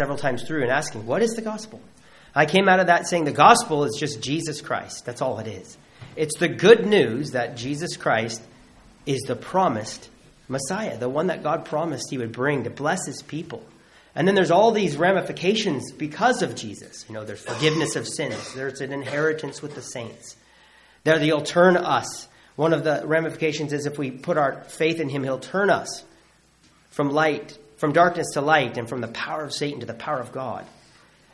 several times through and asking, What is the gospel? I came out of that saying the gospel is just Jesus Christ. That's all it is. It's the good news that Jesus Christ is the promised Messiah, the one that God promised he would bring to bless his people. And then there's all these ramifications because of Jesus. You know, there's forgiveness of sins, there's an inheritance with the saints. There, he'll turn us. One of the ramifications is if we put our faith in him, he'll turn us from light, from darkness to light, and from the power of Satan to the power of God.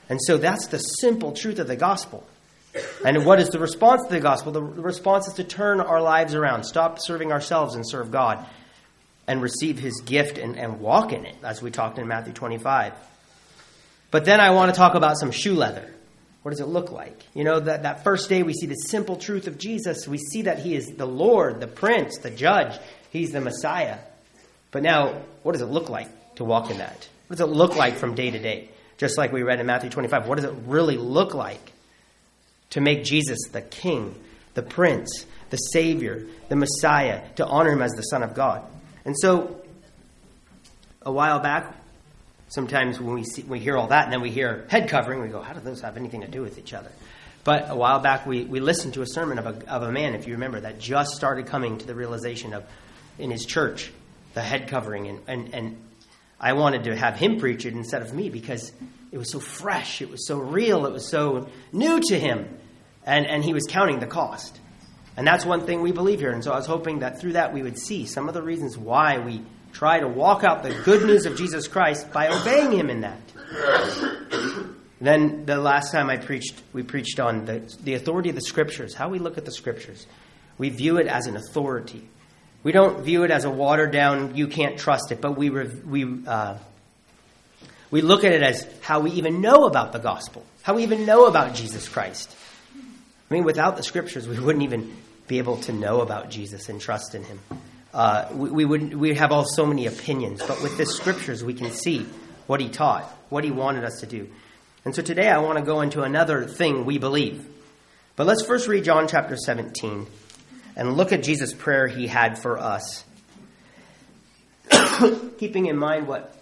And so that's the simple truth of the gospel. And what is the response to the gospel? The response is to turn our lives around, stop serving ourselves and serve God, and receive his gift and, and walk in it, as we talked in Matthew 25. But then I want to talk about some shoe leather. What does it look like? You know, that, that first day we see the simple truth of Jesus. We see that he is the Lord, the Prince, the Judge. He's the Messiah. But now, what does it look like to walk in that? What does it look like from day to day? Just like we read in Matthew 25. What does it really look like to make Jesus the King, the Prince, the Savior, the Messiah, to honor him as the Son of God? And so, a while back, sometimes when we, see, we hear all that and then we hear head covering, we go, how do those have anything to do with each other? But a while back, we, we listened to a sermon of a, of a man, if you remember, that just started coming to the realization of, in his church, the head covering. And, and, and I wanted to have him preach it instead of me because it was so fresh, it was so real, it was so new to him. And, and he was counting the cost. And that's one thing we believe here. And so I was hoping that through that we would see some of the reasons why we try to walk out the good news of Jesus Christ by obeying him in that. then the last time I preached, we preached on the, the authority of the scriptures, how we look at the scriptures. We view it as an authority. We don't view it as a watered down, you can't trust it, but we, we, uh, we look at it as how we even know about the gospel, how we even know about Jesus Christ. I mean, without the scriptures, we wouldn't even be able to know about Jesus and trust in him. Uh, we, we would we have all so many opinions, but with the scriptures, we can see what he taught, what he wanted us to do. And so today I want to go into another thing we believe. But let's first read John chapter 17 and look at Jesus' prayer he had for us. Keeping in mind what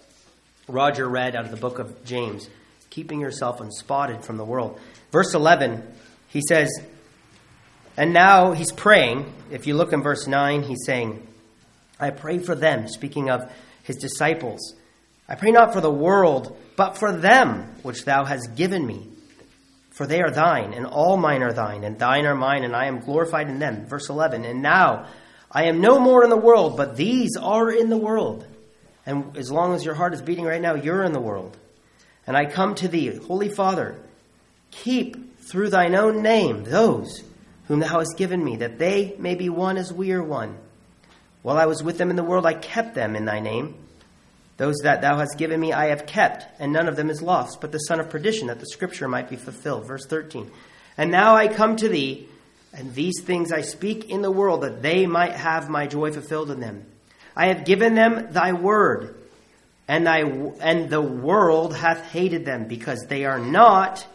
Roger read out of the book of James, keeping yourself unspotted from the world. Verse 11, he says, and now he's praying. If you look in verse 9, he's saying, I pray for them, speaking of his disciples. I pray not for the world, but for them which thou hast given me, for they are thine, and all mine are thine, and thine are mine, and I am glorified in them. Verse 11, and now I am no more in the world, but these are in the world. And as long as your heart is beating right now, you're in the world. And I come to thee, Holy Father, keep through thine own name those whom thou hast given me, that they may be one as we are one. While I was with them in the world, I kept them in thy name. Those that thou hast given me I have kept, and none of them is lost, but the son of perdition, that the scripture might be fulfilled. Verse 13. And now I come to thee, and these things I speak in the world, that they might have my joy fulfilled in them. I have given them thy word, and, thy, and the world hath hated them, because they are not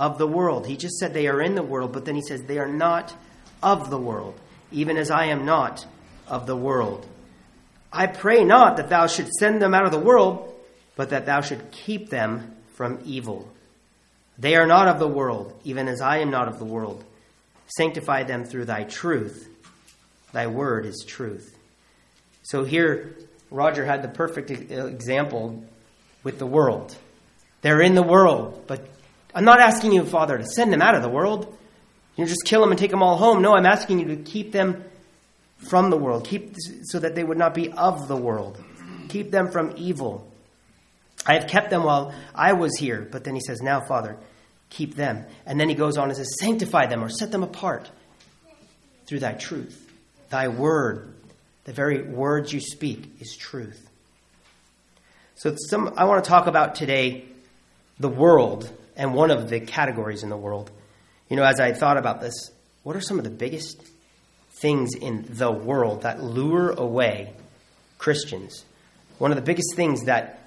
of the world. He just said they are in the world, but then he says they are not of the world, even as I am not of the world. I pray not that thou should send them out of the world, but that thou should keep them from evil. They are not of the world, even as I am not of the world. Sanctify them through thy truth. Thy word is truth. So here, Roger had the perfect uh, example with the world. They're in the world, but I'm not asking you, Father, to send them out of the world. You just kill them and take them all home. No, I'm asking you to keep them from the world, keep so that they would not be of the world. Keep them from evil. I have kept them while I was here. But then he says, Now, Father, keep them. And then he goes on and says, Sanctify them or set them apart through thy truth. Thy word, the very words you speak, is truth. So, some, I want to talk about today the world and one of the categories in the world. You know, as I thought about this, what are some of the biggest things in the world that lure away Christians. One of the biggest things that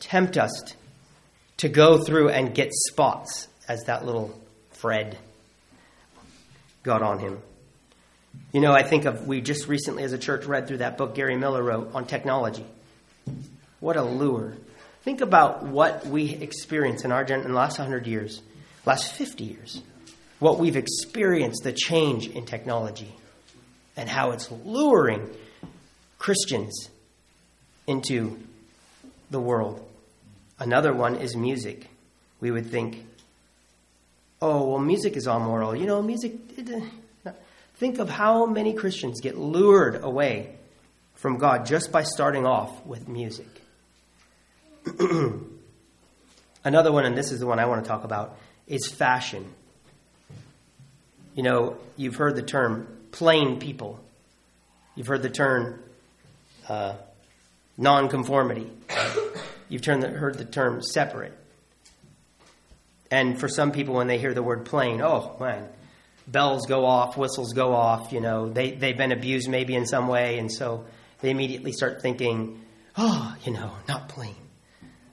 tempt us to go through and get spots, as that little Fred got on him. You know, I think of, we just recently as a church read through that book Gary Miller wrote on technology. What a lure Think about what we experience in our gen- in the last 100 years, last 50 years, what we've experienced, the change in technology, and how it's luring Christians into the world. Another one is music. We would think, oh, well, music is all moral. You know, music. Uh, think of how many Christians get lured away from God just by starting off with music. Another one, and this is the one I want to talk about, is fashion. You know, you've heard the term plain people. You've heard the term uh, nonconformity. You've the, heard the term separate. And for some people, when they hear the word plain, oh, man, bells go off, whistles go off, you know, they, they've been abused maybe in some way, and so they immediately start thinking, oh, you know, not plain.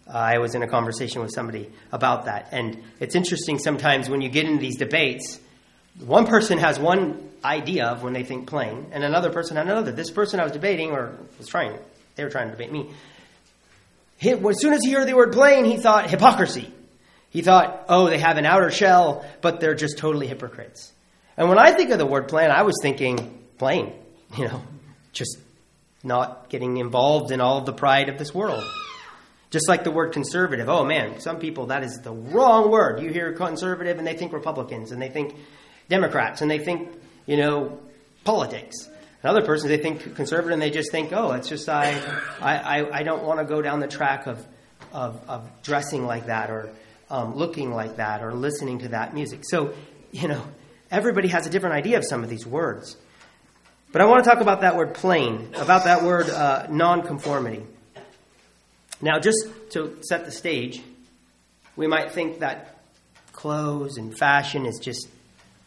Uh, I was in a conversation with somebody about that. And it's interesting sometimes when you get into these debates, one person has one idea of when they think plain, and another person had another. This person I was debating, or was trying, they were trying to debate me. He, as soon as he heard the word plain, he thought hypocrisy. He thought, oh, they have an outer shell, but they're just totally hypocrites. And when I think of the word plain, I was thinking plain, you know, just not getting involved in all the pride of this world. Just like the word conservative. Oh man, some people, that is the wrong word. You hear conservative and they think Republicans and they think Democrats and they think, you know, politics. Another person, they think conservative and they just think, oh, it's just I, I, I don't want to go down the track of, of, of dressing like that or um, looking like that or listening to that music. So, you know, everybody has a different idea of some of these words. But I want to talk about that word plain, about that word uh, nonconformity. Now, just to set the stage, we might think that clothes and fashion is just,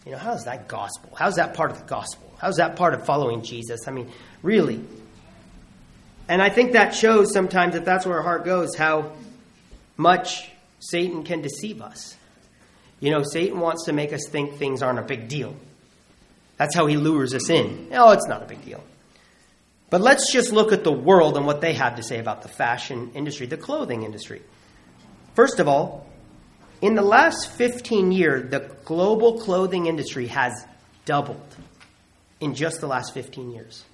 you know, how's that gospel? How's that part of the gospel? How's that part of following Jesus? I mean, really. And I think that shows sometimes that that's where our heart goes, how much Satan can deceive us. You know, Satan wants to make us think things aren't a big deal. That's how he lures us in. Oh, it's not a big deal. But let's just look at the world and what they have to say about the fashion industry, the clothing industry. First of all, in the last 15 years, the global clothing industry has doubled in just the last 15 years.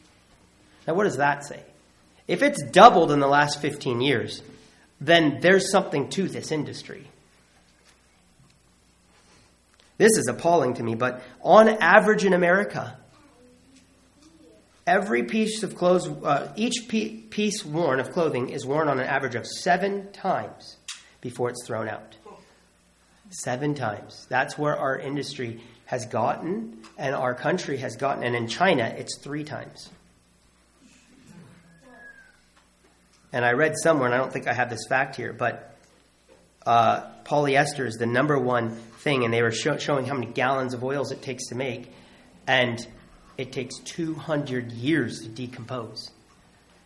Now, what does that say? If it's doubled in the last 15 years, then there's something to this industry. This is appalling to me, but on average in America, every piece of clothes, uh, each piece worn of clothing is worn on an average of seven times before it's thrown out. Seven times. That's where our industry has gotten and our country has gotten. And in China, it's three times. And I read somewhere, and I don't think I have this fact here, but uh, polyester is the number one thing, and they were show, showing how many gallons of oils it takes to make, and it takes 200 years to decompose.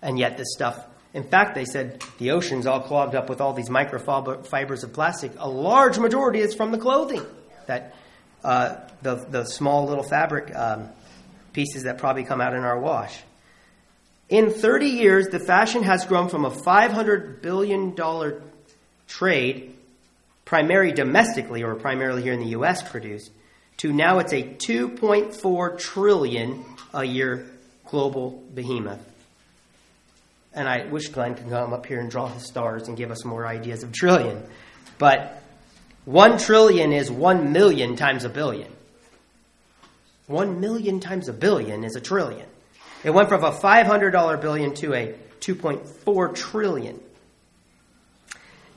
And yet, this stuff, in fact, they said the ocean's all clogged up with all these microfibers of plastic. A large majority is from the clothing, that uh, the, the small little fabric um, pieces that probably come out in our wash. In 30 years, the fashion has grown from a $500 billion trade primarily domestically or primarily here in the US produced to now it's a 2.4 trillion a year global behemoth. And I wish Glenn could come up here and draw his stars and give us more ideas of trillion. But 1 trillion is 1 million times a billion. 1 million times a billion is a trillion. It went from a $500 billion to a 2.4 trillion.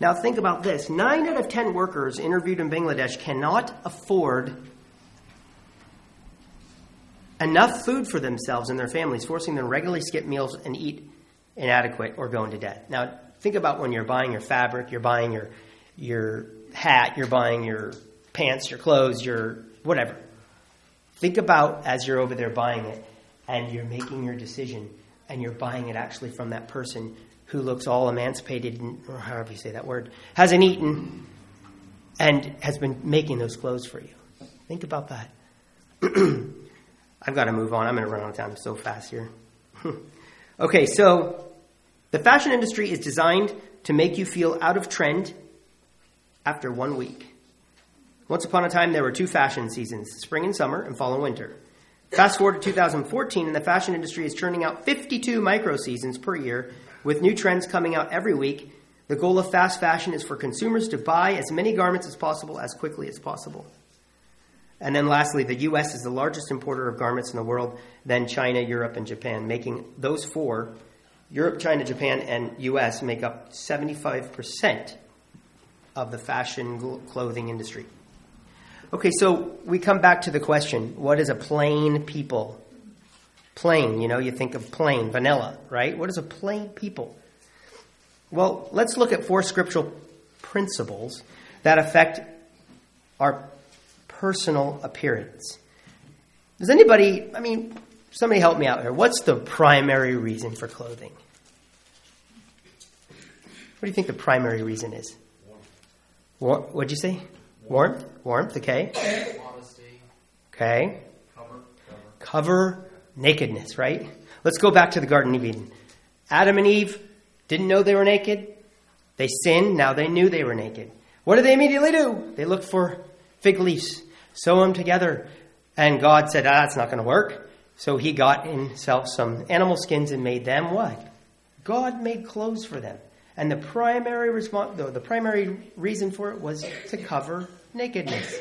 Now think about this. Nine out of ten workers interviewed in Bangladesh cannot afford enough food for themselves and their families, forcing them to regularly skip meals and eat inadequate or go into debt. Now think about when you're buying your fabric, you're buying your your hat, you're buying your pants, your clothes, your whatever. Think about as you're over there buying it and you're making your decision and you're buying it actually from that person who looks all emancipated, or however you say that word, hasn't eaten and has been making those clothes for you. Think about that. I've got to move on. I'm going to run out of time so fast here. okay, so the fashion industry is designed to make you feel out of trend after one week. Once upon a time, there were two fashion seasons spring and summer, and fall and winter. Fast forward to 2014, and the fashion industry is churning out 52 micro seasons per year, with new trends coming out every week. The goal of fast fashion is for consumers to buy as many garments as possible as quickly as possible. And then lastly, the U.S. is the largest importer of garments in the world, then China, Europe, and Japan, making those four, Europe, China, Japan, and U.S., make up 75% of the fashion clothing industry. Okay, so we come back to the question what is a plain people? Plain, you know, you think of plain, vanilla, right? What is a plain people? Well, let's look at four scriptural principles that affect our personal appearance. Does anybody, I mean, somebody help me out here. What's the primary reason for clothing? What do you think the primary reason is? War- what'd you say? Warmth? Warmth, okay. Modesty. Okay. Cover. Cover. Cover nakedness, right? Let's go back to the Garden of Eden. Adam and Eve didn't know they were naked. They sinned. Now they knew they were naked. What did they immediately do? They looked for fig leaves sew them together. And God said, ah, that's not going to work. So he got himself some animal skins and made them what? God made clothes for them. And the primary response, the primary reason for it was to cover nakedness.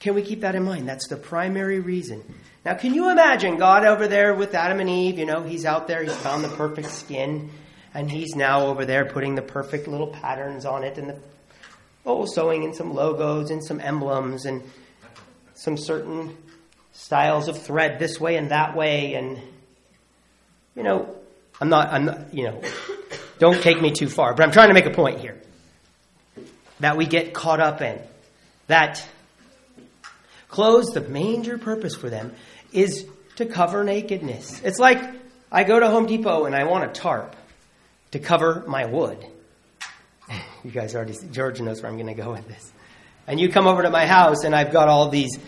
Can we keep that in mind? That's the primary reason. Now, can you imagine God over there with Adam and Eve? You know, he's out there, he's found the perfect skin, and he's now over there putting the perfect little patterns on it and the, oh, sewing in some logos and some emblems and some certain styles of thread this way and that way and you know i'm not i'm not you know don't take me too far but i'm trying to make a point here that we get caught up in that clothes the major purpose for them is to cover nakedness. It's like i go to home depot and i want a tarp to cover my wood. You guys already george knows where i'm going to go with this. And you come over to my house and I've got all these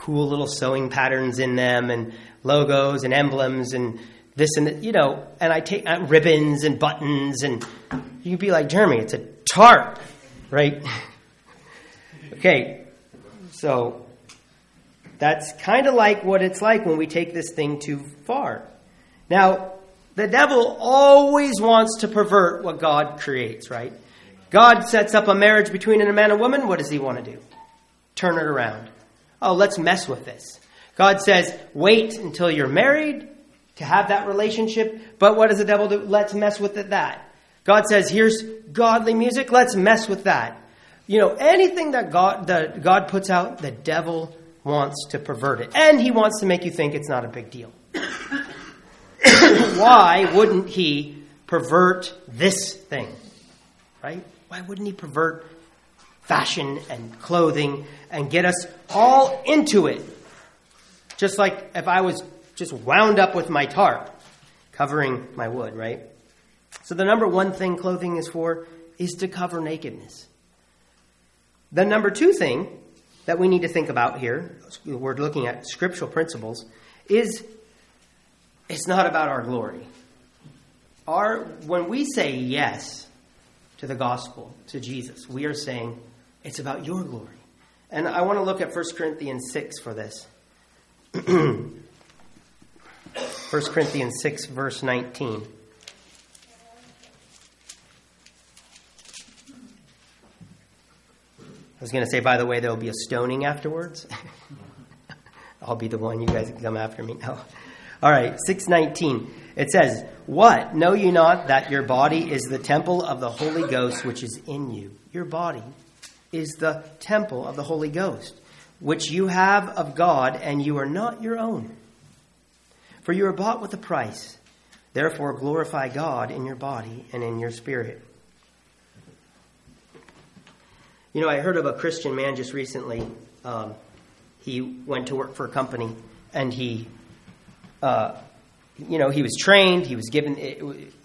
cool little sewing patterns in them and logos and emblems and this and that, you know, and I take uh, ribbons and buttons and you'd be like, Jeremy, it's a tarp, right? okay, so that's kind of like what it's like when we take this thing too far. Now, the devil always wants to pervert what God creates, right? God sets up a marriage between a man and a woman. What does he want to do? Turn it around. Oh, let's mess with this. God says, wait until you're married to have that relationship. But what does the devil do? Let's mess with it, that. God says, here's godly music. Let's mess with that. You know, anything that God, that God puts out, the devil wants to pervert it. And he wants to make you think it's not a big deal. Why wouldn't he pervert this thing? Right? Why wouldn't he pervert fashion and clothing and get us all into it? Just like if I was just wound up with my tarp covering my wood, right? So the number one thing clothing is for is to cover nakedness. The number two thing that we need to think about here, we're looking at scriptural principles, is it's not about our glory. Our, when we say yes to the gospel, to Jesus. We are saying it's about your glory. And I want to look at 1 Corinthians 6 for this. 1 Corinthians 6, verse 19. I was going to say, by the way, there will be a stoning afterwards. I'll be the one. You guys can come after me. No. All right, 619. It says, What? Know you not that your body is the temple of the Holy Ghost which is in you? Your body is the temple of the Holy Ghost, which you have of God, and you are not your own. For you are bought with a price. Therefore, glorify God in your body and in your spirit. You know, I heard of a Christian man just recently. Um, he went to work for a company and he uh, you know, he was trained, he was given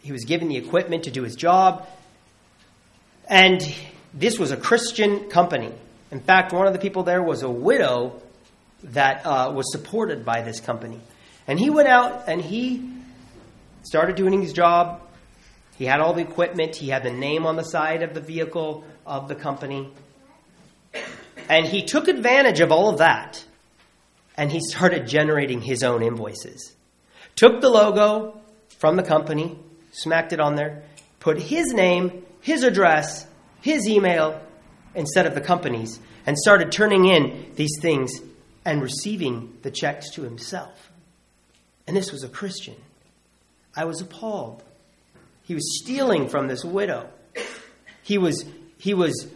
he was given the equipment to do his job, and this was a Christian company. In fact, one of the people there was a widow that uh, was supported by this company, and he went out and he started doing his job, He had all the equipment, he had the name on the side of the vehicle of the company. And he took advantage of all of that and he started generating his own invoices. Took the logo from the company, smacked it on there, put his name, his address, his email instead of the company's, and started turning in these things and receiving the checks to himself. And this was a Christian. I was appalled. He was stealing from this widow. He was, he was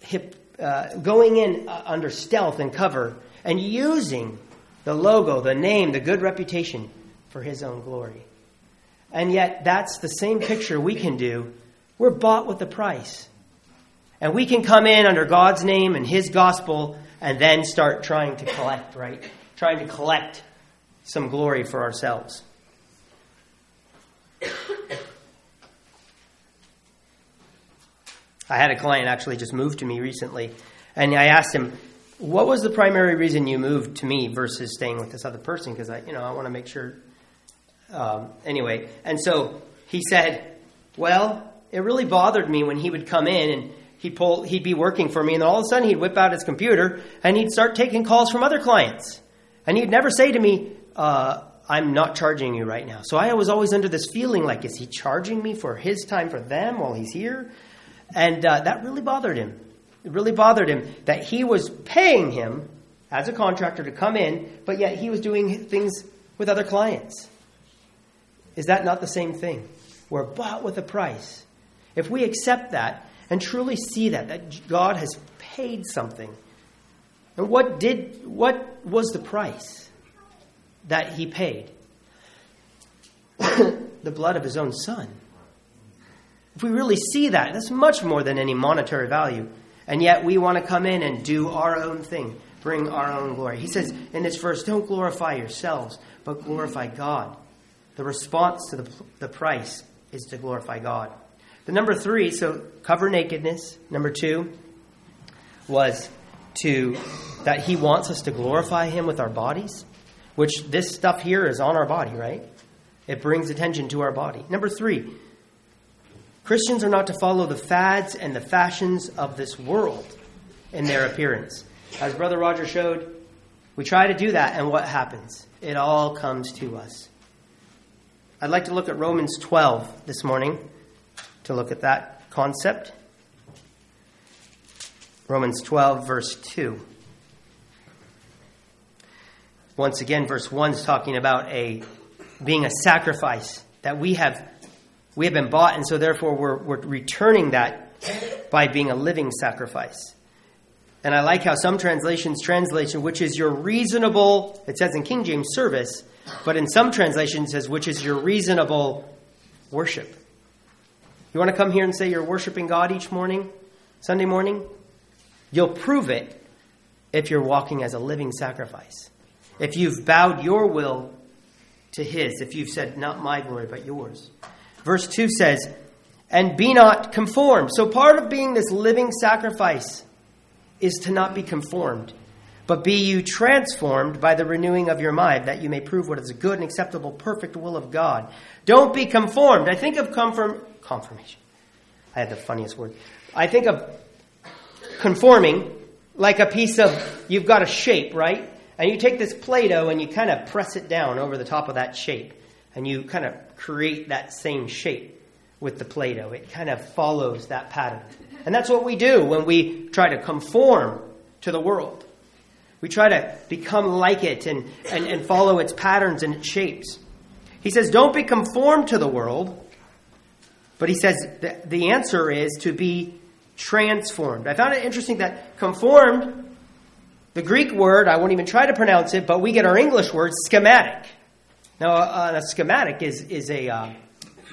hip, uh, going in uh, under stealth and cover and using the logo, the name, the good reputation for his own glory. And yet, that's the same picture we can do. We're bought with a price. And we can come in under God's name and his gospel and then start trying to collect, right? Trying to collect some glory for ourselves. I had a client actually just move to me recently, and I asked him, "What was the primary reason you moved to me versus staying with this other person?" Because I, you know, I want to make sure. Um, anyway, and so he said, "Well, it really bothered me when he would come in and he'd pull, he'd be working for me, and all of a sudden he'd whip out his computer and he'd start taking calls from other clients, and he'd never say to me." Uh, I'm not charging you right now. So I was always under this feeling like, is he charging me for his time for them while he's here? And uh, that really bothered him. It really bothered him that he was paying him as a contractor to come in, but yet he was doing things with other clients. Is that not the same thing? We're bought with a price. If we accept that and truly see that, that God has paid something, and what did what was the price? that he paid the blood of his own son. If we really see that, that's much more than any monetary value. And yet we want to come in and do our own thing, bring our own glory. He says in this verse, don't glorify yourselves, but glorify God. The response to the, the price is to glorify God. The number three, so cover nakedness. Number two was to that he wants us to glorify him with our bodies which this stuff here is on our body, right? It brings attention to our body. Number three, Christians are not to follow the fads and the fashions of this world in their appearance. As Brother Roger showed, we try to do that, and what happens? It all comes to us. I'd like to look at Romans 12 this morning to look at that concept. Romans 12, verse 2. Once again, verse 1 is talking about a being a sacrifice that we have we have been bought, and so therefore we're, we're returning that by being a living sacrifice. And I like how some translations translate which is your reasonable, it says in King James service, but in some translations it says, which is your reasonable worship. You want to come here and say you're worshiping God each morning, Sunday morning? You'll prove it if you're walking as a living sacrifice if you've bowed your will to his, if you've said, Not my glory, but yours. Verse 2 says, And be not conformed. So part of being this living sacrifice is to not be conformed, but be you transformed by the renewing of your mind, that you may prove what is a good and acceptable, perfect will of God. Don't be conformed. I think of confirm, confirmation. I had the funniest word. I think of conforming like a piece of, you've got a shape, right? And you take this Play Doh and you kind of press it down over the top of that shape. And you kind of create that same shape with the Play Doh. It kind of follows that pattern. And that's what we do when we try to conform to the world. We try to become like it and, and, and follow its patterns and its shapes. He says, Don't be conformed to the world. But he says the, answer is to be transformed. I found it interesting that conformed the Greek word, I won't even try to pronounce it, but we get our English word schematic. Now, uh, a schematic is, is a, uh,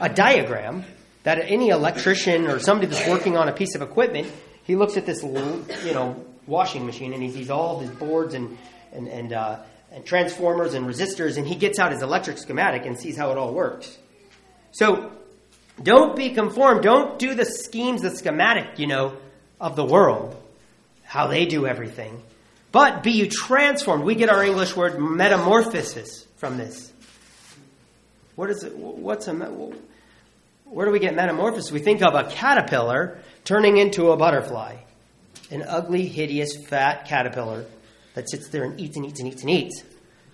a diagram that any electrician or somebody that's working on a piece of equipment, he looks at this, you know, washing machine and he sees all his boards and, and, and, uh, and transformers and resistors, and he gets out his electric schematic and sees how it all works. So, don't be conformed. Don't do the schemes, the schematic, you know, of the world, how they do everything. But be you transformed. We get our English word metamorphosis from this. What is it? What's a where do we get metamorphosis? We think of a caterpillar turning into a butterfly, an ugly, hideous, fat caterpillar that sits there and eats and eats and eats and eats,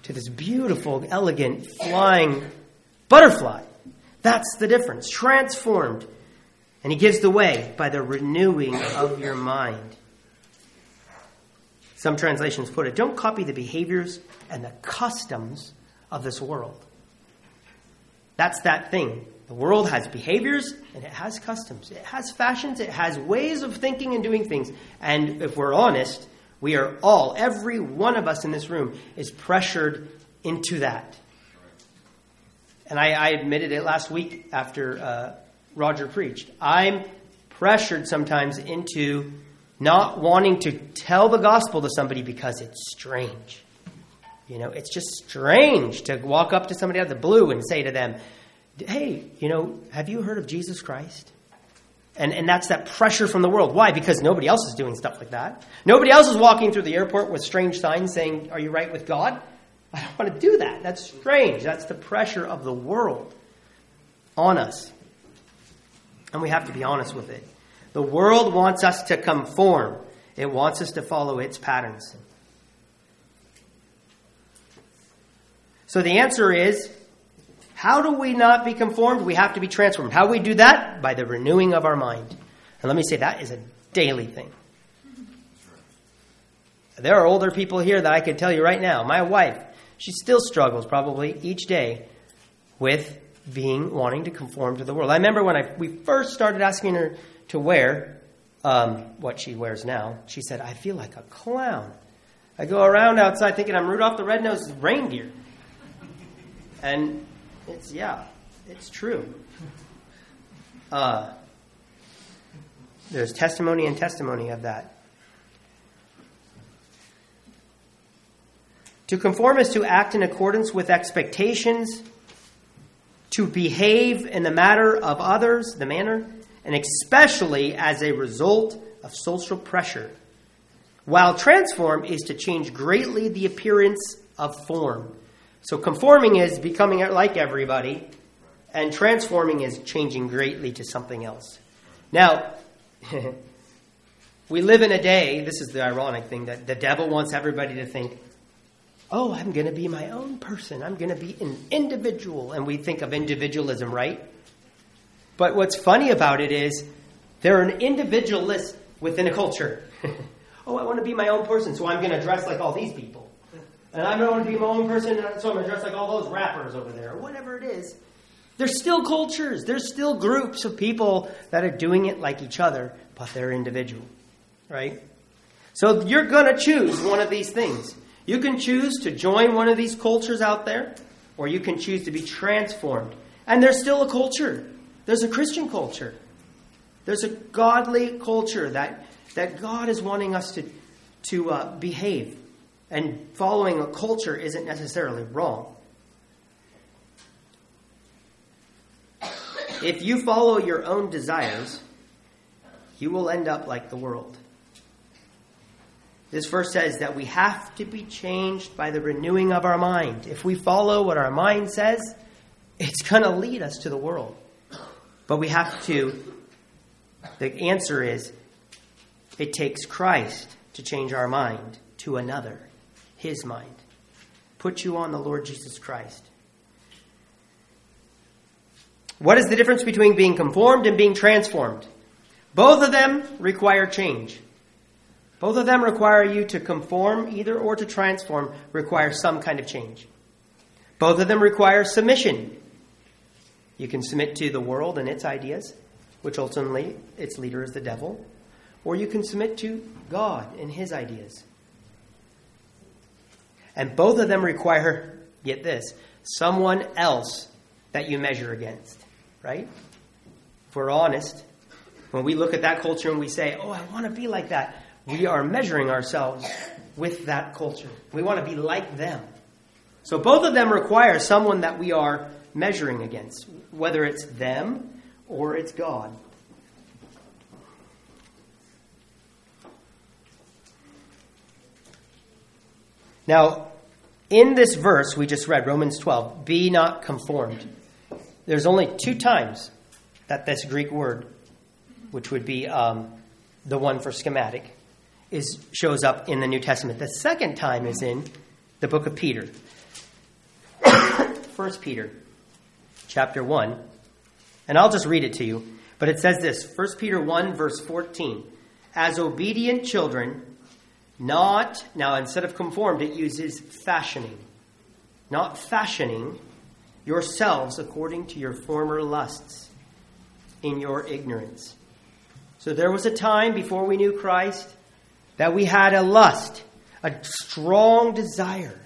to this beautiful, elegant, flying butterfly. That's the difference. Transformed. And he gives the way by the renewing of your mind. Some translations put it don't copy the behaviors and the customs of this world. That's that thing. The world has behaviors and it has customs. It has fashions. It has ways of thinking and doing things. And if we're honest, we are all, every one of us in this room, is pressured into that. And I, I admitted it last week after uh, Roger preached. I'm pressured sometimes into not wanting to tell the gospel to somebody because it's strange. You know, it's just strange to walk up to somebody out of the blue and say to them, Hey, you know, have you heard of Jesus Christ? And, and that's that pressure from the world. Why? Because nobody else is doing stuff like that. Nobody else is walking through the airport with strange signs saying, Are you right with God? I don't want to do that. That's strange. That's the pressure of the world on us. And we have to be honest with it. The world wants us to conform, it wants us to follow its patterns. So the answer is how do we not be conformed? We have to be transformed. How do we do that? By the renewing of our mind. And let me say that is a daily thing. There are older people here that I can tell you right now. My wife, she still struggles probably each day with being wanting to conform to the world. I remember when I, we first started asking her to wear um, what she wears now, she said, I feel like a clown. I go around outside thinking I'm Rudolph the Red-Nosed Reindeer. And it's, yeah, it's true. Uh, there's testimony and testimony of that. To conform is to act in accordance with expectations, to behave in the matter of others, the manner, and especially as a result of social pressure. While transform is to change greatly the appearance of form. So conforming is becoming like everybody, and transforming is changing greatly to something else. Now, we live in a day, this is the ironic thing, that the devil wants everybody to think, oh, I'm going to be my own person. I'm going to be an individual. And we think of individualism, right? But what's funny about it is they're an individualist within a culture. oh, I want to be my own person, so I'm going to dress like all these people. And I'm going to be my own person, so I'm going to dress like all those rappers over there, or whatever it is. There's still cultures, there's still groups of people that are doing it like each other, but they're individual, right? So you're going to choose one of these things. You can choose to join one of these cultures out there, or you can choose to be transformed. And there's still a culture. There's a Christian culture. There's a godly culture that, that God is wanting us to, to uh, behave. And following a culture isn't necessarily wrong. If you follow your own desires, you will end up like the world. This verse says that we have to be changed by the renewing of our mind. If we follow what our mind says, it's going to lead us to the world. But we have to, the answer is, it takes Christ to change our mind to another, his mind. Put you on the Lord Jesus Christ. What is the difference between being conformed and being transformed? Both of them require change. Both of them require you to conform, either or to transform, require some kind of change. Both of them require submission. You can submit to the world and its ideas, which ultimately its leader is the devil, or you can submit to God and his ideas. And both of them require, get this, someone else that you measure against, right? If we're honest, when we look at that culture and we say, oh, I want to be like that, we are measuring ourselves with that culture. We want to be like them. So both of them require someone that we are measuring against, whether it's them or it's God. Now, in this verse we just read, Romans 12, be not conformed. There's only two times that this Greek word, which would be um, the one for schematic, is shows up in the New Testament. The second time is in the book of Peter. First Peter, chapter 1. And I'll just read it to you. But it says this 1 Peter 1, verse 14. As obedient children, not, now instead of conformed, it uses fashioning. Not fashioning yourselves according to your former lusts in your ignorance. So there was a time before we knew Christ that we had a lust, a strong desire.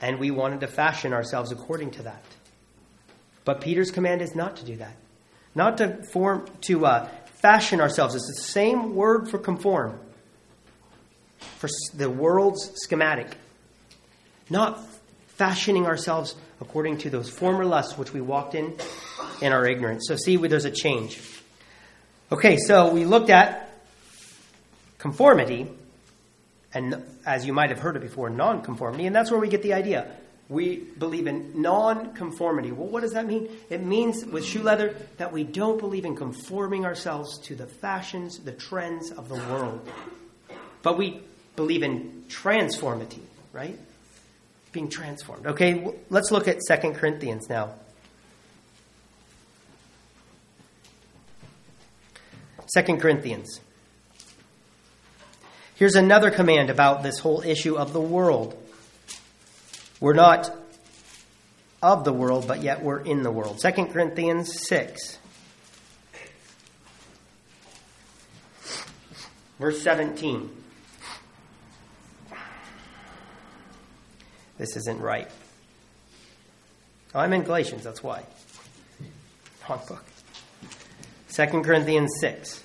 And we wanted to fashion ourselves according to that. But Peter's command is not to do that. Not to form to uh, fashion ourselves. It's the same word for conform. For the world's schematic. Not fashioning ourselves according to those former lusts which we walked in in our ignorance. So see there's a change. Okay, so we looked at conformity, and as you might have heard it before, non-conformity, and that's where we get the idea. We believe in non-conformity. Well, what does that mean? It means with shoe leather that we don't believe in conforming ourselves to the fashions, the trends of the world. But we believe in transformity, right? being transformed. Okay, let's look at Second Corinthians now. Second Corinthians. Here's another command about this whole issue of the world. We're not of the world, but yet we're in the world. Second Corinthians 6. Verse 17. This isn't right. I'm in Galatians, that's why. Wrong book. 2 Corinthians 6.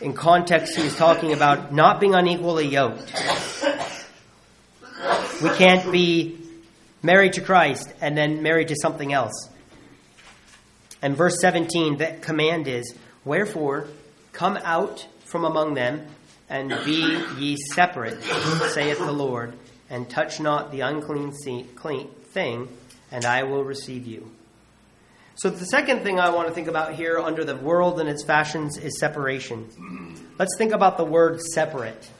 In context, he is talking about not being unequally yoked. We can't be married to Christ and then married to something else. And verse 17, the command is Wherefore, come out from among them, and be ye separate, saith the Lord, and touch not the unclean thing, and I will receive you. So, the second thing I want to think about here under the world and its fashions is separation. Let's think about the word separate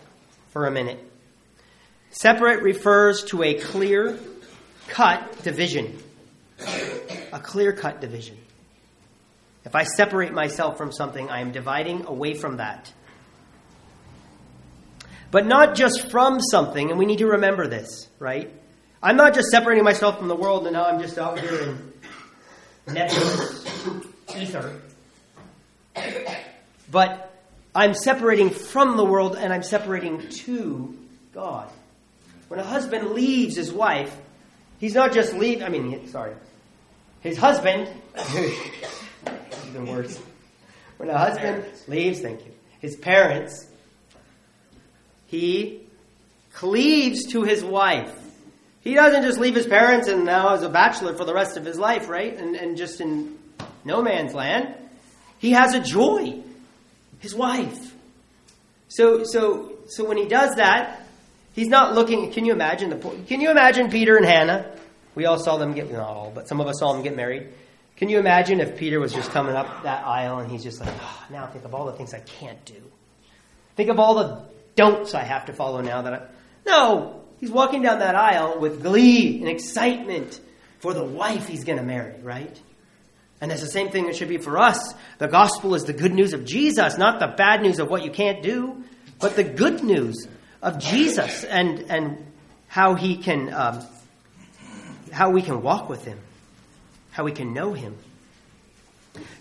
for a minute. Separate refers to a clear cut division. A clear cut division. If I separate myself from something, I am dividing away from that. But not just from something, and we need to remember this, right? I'm not just separating myself from the world and now I'm just out here in Netflix ether. But I'm separating from the world and I'm separating to God. When a husband leaves his wife, he's not just leaving, I mean, sorry, his husband even worse. When a husband leaves, thank you, his parents, he cleaves to his wife. He doesn't just leave his parents and now is a bachelor for the rest of his life, right? And, and just in no man's land. He has a joy, his wife. So, so, so when he does that, he's not looking. Can you imagine the? Can you imagine Peter and Hannah? We all saw them get not all, but some of us saw them get married. Can you imagine if Peter was just coming up that aisle and he's just like, oh, now think of all the things I can't do. Think of all the don'ts I have to follow now that I. No! He's walking down that aisle with glee and excitement for the wife he's going to marry, right? And that's the same thing it should be for us. The gospel is the good news of Jesus, not the bad news of what you can't do, but the good news of Jesus and, and how he can, um, how we can walk with him how we can know Him.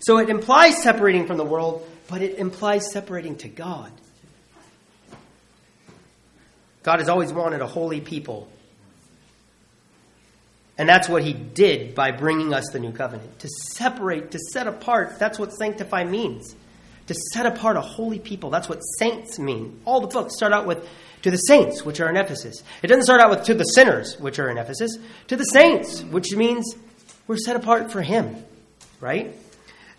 So it implies separating from the world, but it implies separating to God. God has always wanted a holy people. And that's what he did by bringing us the new covenant. To separate, to set apart, that's what sanctify means. To set apart a holy people, that's what saints mean. All the books start out with to the saints, which are in Ephesus. It doesn't start out with to the sinners, which are in Ephesus, to the saints, which means we're set apart for Him, right?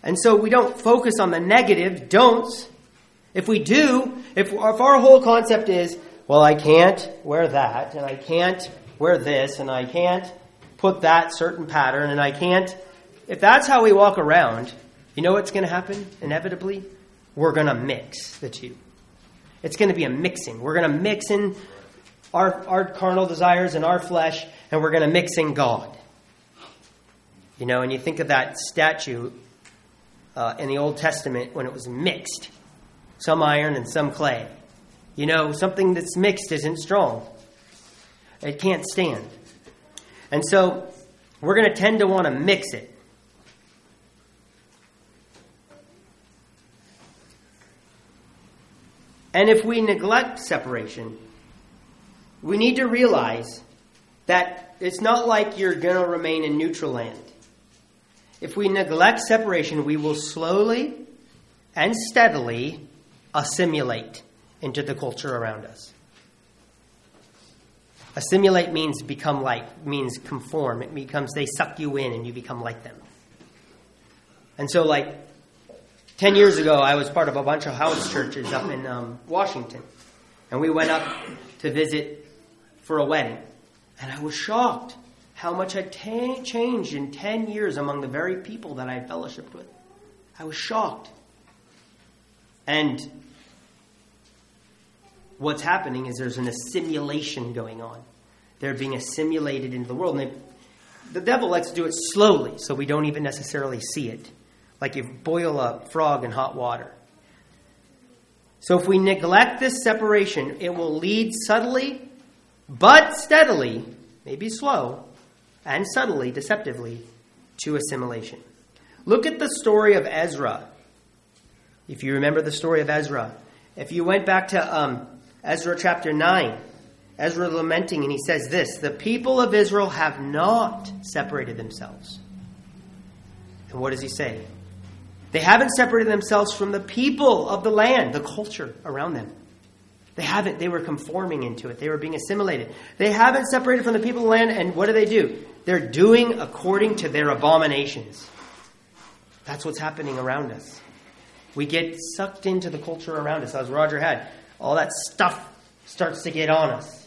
And so we don't focus on the negative don'ts. If we do, if, if our whole concept is well, I can't wear that, and I can't wear this, and I can't put that certain pattern, and I can't. If that's how we walk around, you know what's going to happen inevitably? We're going to mix the two. It's going to be a mixing. We're going to mix in our, our carnal desires and our flesh, and we're going to mix in God. You know, and you think of that statue uh, in the Old Testament when it was mixed some iron and some clay. You know, something that's mixed isn't strong, it can't stand. And so we're going to tend to want to mix it. And if we neglect separation, we need to realize that it's not like you're going to remain in neutral land. If we neglect separation, we will slowly and steadily assimilate into the culture around us. Assimilate means become like, means conform. It becomes they suck you in and you become like them. And so, like, 10 years ago, I was part of a bunch of house churches up in um, Washington. And we went up to visit for a wedding. And I was shocked how much had changed in 10 years among the very people that I fellowshipped with. I was shocked. And what's happening is there's an assimilation going on. They're being assimilated into the world. And they, the devil likes to do it slowly, so we don't even necessarily see it. Like you boil a frog in hot water. So if we neglect this separation, it will lead subtly, but steadily, maybe slow, and subtly, deceptively, to assimilation. Look at the story of Ezra. If you remember the story of Ezra, if you went back to um, Ezra chapter 9, Ezra lamenting, and he says this The people of Israel have not separated themselves. And what does he say? They haven't separated themselves from the people of the land, the culture around them. They haven't. They were conforming into it. They were being assimilated. They haven't separated from the people of the land, and what do they do? They're doing according to their abominations. That's what's happening around us. We get sucked into the culture around us, as Roger had. All that stuff starts to get on us.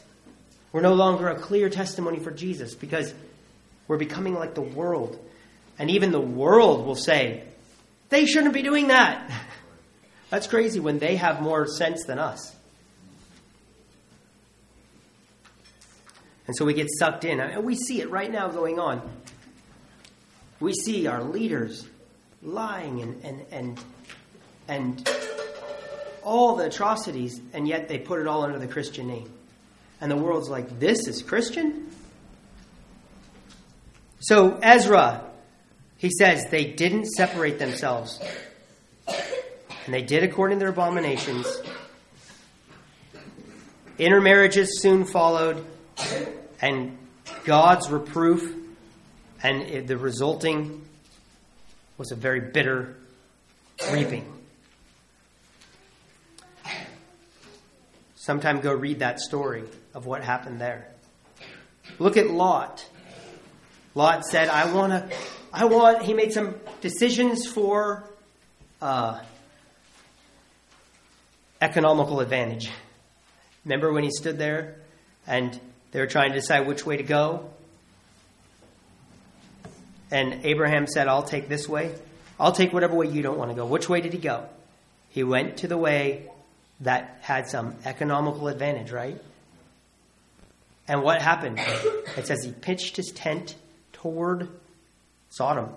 We're no longer a clear testimony for Jesus because we're becoming like the world. And even the world will say, they shouldn't be doing that. That's crazy when they have more sense than us. And so we get sucked in. And we see it right now going on. We see our leaders lying and, and, and, and all the atrocities, and yet they put it all under the Christian name. And the world's like, this is Christian? So, Ezra, he says they didn't separate themselves. And they did according to their abominations. Intermarriages soon followed and God's reproof and the resulting was a very bitter reaping. Sometime go read that story of what happened there. Look at Lot. Lot said, I want to, I want, he made some decisions for uh, economical advantage. Remember when he stood there and they were trying to decide which way to go. And Abraham said, I'll take this way. I'll take whatever way you don't want to go. Which way did he go? He went to the way that had some economical advantage, right? And what happened? It says he pitched his tent toward Sodom,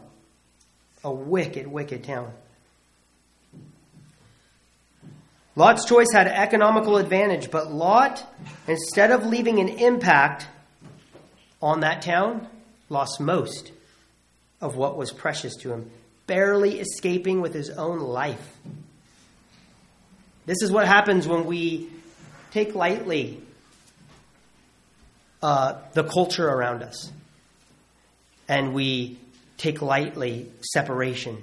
a wicked, wicked town. Lot's choice had economical advantage, but Lot, instead of leaving an impact on that town, lost most of what was precious to him, barely escaping with his own life. This is what happens when we take lightly uh, the culture around us and we take lightly separation.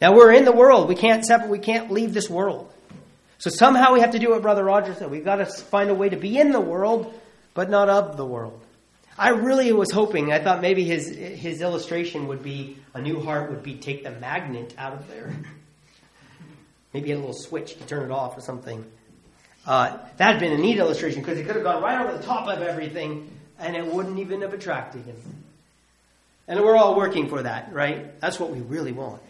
Now we're in the world. We can't separate. We can't leave this world. So somehow we have to do what Brother Roger said. We've got to find a way to be in the world, but not of the world. I really was hoping, I thought maybe his, his illustration would be a new heart would be take the magnet out of there. maybe a little switch to turn it off or something. Uh, that had been a neat illustration because it could have gone right over the top of everything and it wouldn't even have attracted him. And we're all working for that, right? That's what we really want.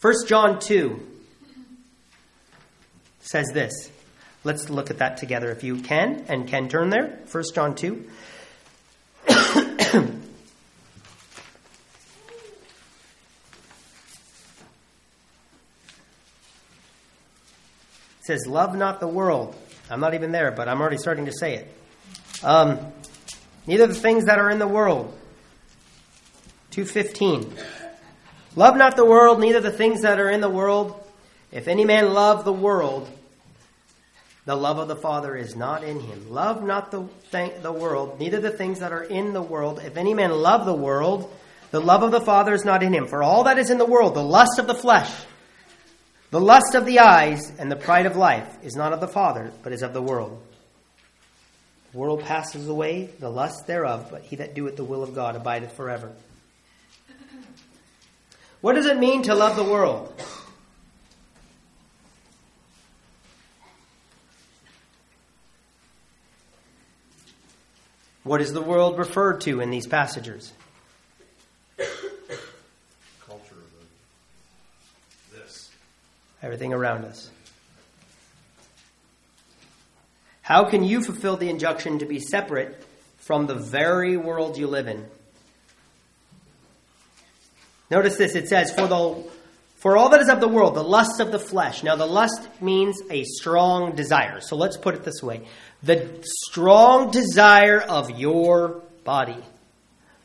1 John 2 says this. Let's look at that together if you can and can turn there. 1 John 2. It says, Love not the world. I'm not even there, but I'm already starting to say it. Um, neither the things that are in the world. 215. Love not the world, neither the things that are in the world. If any man love the world, the love of the Father is not in him. Love not the, th- the world, neither the things that are in the world. If any man love the world, the love of the Father is not in him. For all that is in the world, the lust of the flesh, the lust of the eyes, and the pride of life, is not of the Father, but is of the world. The world passes away, the lust thereof, but he that doeth the will of God abideth forever. What does it mean to love the world? What is the world referred to in these passages? Culture of the, this. Everything around us. How can you fulfill the injunction to be separate from the very world you live in? Notice this it says, For, the, for all that is of the world, the lust of the flesh. Now, the lust means a strong desire. So let's put it this way the strong desire of your body.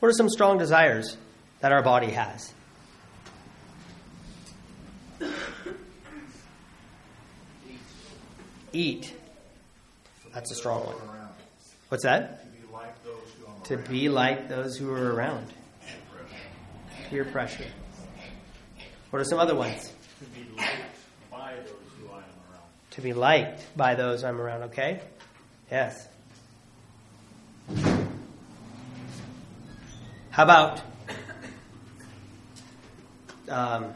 What are some strong desires that our body has? Eat. That's a strong one. What's that? To be like those who I'm To around. be like those who are around. Peer pressure. What are some other ones? To be liked by those who I am around. To be liked by those I'm around, okay? Yes. How about um,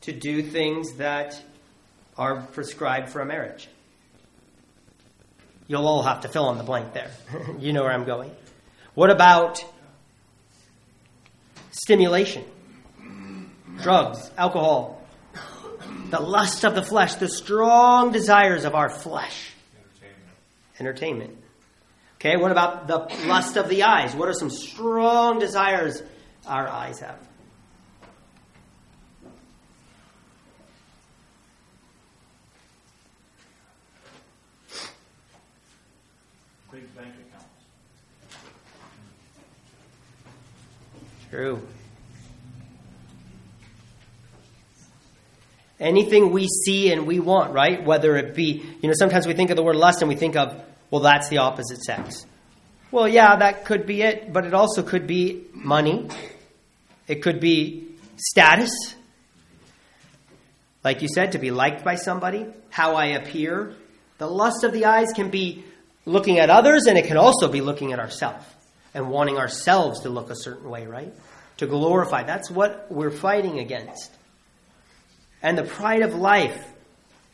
to do things that are prescribed for a marriage? You'll all have to fill in the blank there. you know where I'm going. What about stimulation? Drugs, alcohol, the lust of the flesh, the strong desires of our flesh. Entertainment. Entertainment. Okay, what about the lust of the eyes? What are some strong desires our eyes have? True. Anything we see and we want, right? Whether it be, you know, sometimes we think of the word lust and we think of, well, that's the opposite sex. Well, yeah, that could be it, but it also could be money. It could be status. Like you said, to be liked by somebody, how I appear. The lust of the eyes can be looking at others, and it can also be looking at ourselves and wanting ourselves to look a certain way, right? To glorify. That's what we're fighting against. And the pride of life.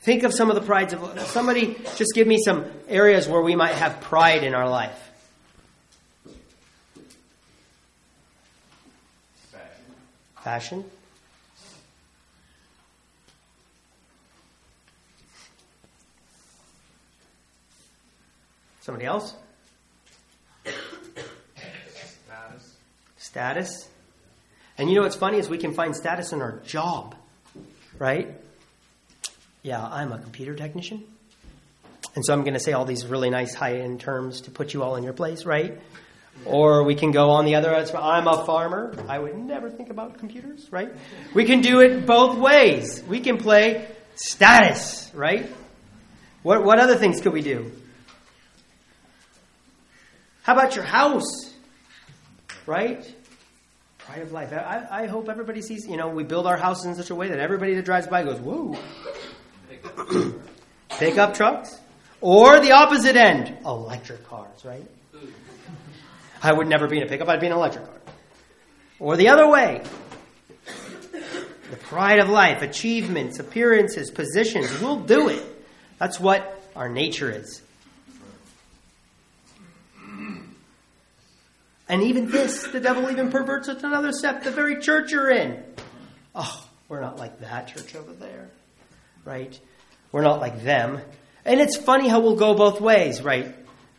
Think of some of the prides of somebody just give me some areas where we might have pride in our life. Fashion. Fashion. Somebody else? Status. Status. And you know what's funny is we can find status in our job, right? Yeah, I'm a computer technician. And so I'm going to say all these really nice high end terms to put you all in your place, right? Or we can go on the other end. I'm a farmer. I would never think about computers, right? We can do it both ways. We can play status, right? What, what other things could we do? How about your house? Right? Pride of life. I, I hope everybody sees, you know, we build our houses in such a way that everybody that drives by goes, whoa. Pickup trucks. Or the opposite end, electric cars, right? I would never be in a pickup, I'd be in an electric car. Or the other way. The pride of life, achievements, appearances, positions. We'll do it. That's what our nature is. And even this, the devil even perverts it another step. The very church you're in. Oh, we're not like that church over there, right? We're not like them. And it's funny how we'll go both ways, right?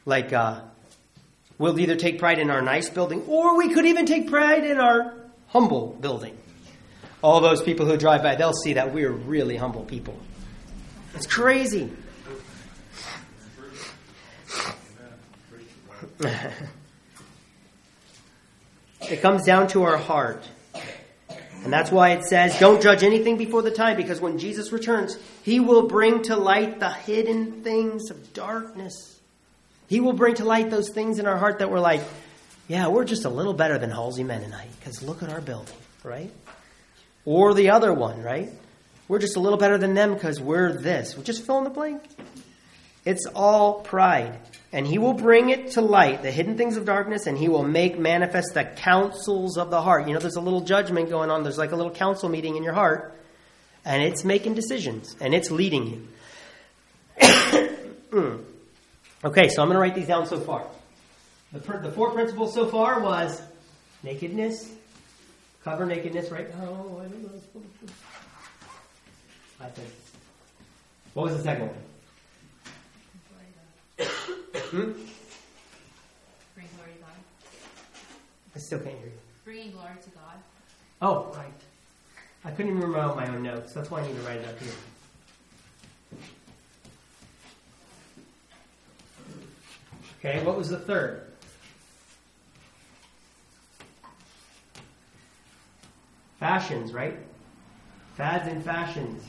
Like, uh, we'll either take pride in our nice building, or we could even take pride in our humble building. All those people who drive by, they'll see that we're really humble people. It's crazy. it comes down to our heart. And that's why it says, don't judge anything before the time, because when Jesus returns, he will bring to light the hidden things of darkness. He will bring to light those things in our heart that we're like, yeah, we're just a little better than Halsey Mennonite, because look at our building, right? Or the other one, right? We're just a little better than them because we're this. We're just fill in the blank. It's all pride. And he will bring it to light, the hidden things of darkness, and he will make manifest the counsels of the heart. You know, there's a little judgment going on. There's like a little council meeting in your heart, and it's making decisions, and it's leading you. Hmm. okay, so I'm going to write these down so far. The, the four principles so far was nakedness, cover nakedness, right? Oh, I don't know. I think. What was the second one? Hmm? Bring glory to God. I still can't hear you. Bringing glory to God. Oh, right. I couldn't even remember my own notes. That's why I need to write it up here. Okay, what was the third? Fashions, right? Fads and fashions.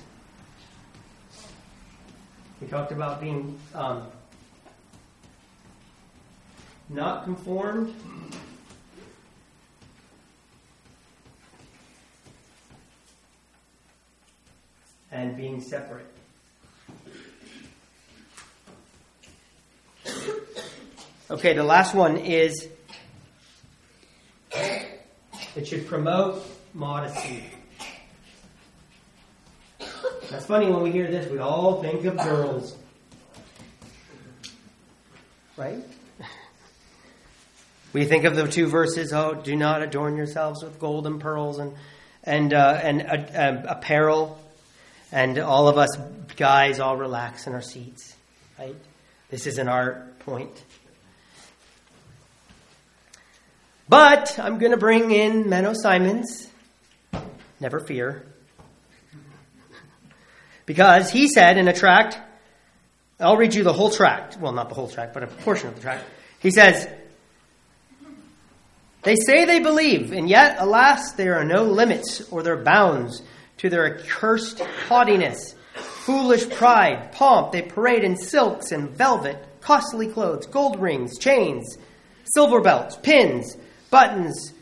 We talked about being um, not conformed and being separate. Okay, the last one is it should promote modesty. That's funny when we hear this, we all think of girls. Right? We think of the two verses, oh, do not adorn yourselves with gold and pearls and, and, uh, and uh, um, apparel. And all of us guys all relax in our seats. Right? This isn't our point. But I'm going to bring in Menno Simons. Never fear. Because he said in a tract, I'll read you the whole tract. Well, not the whole tract, but a portion of the tract. He says, They say they believe, and yet, alas, there are no limits or their bounds to their accursed haughtiness, foolish pride, pomp. They parade in silks and velvet, costly clothes, gold rings, chains, silver belts, pins, buttons,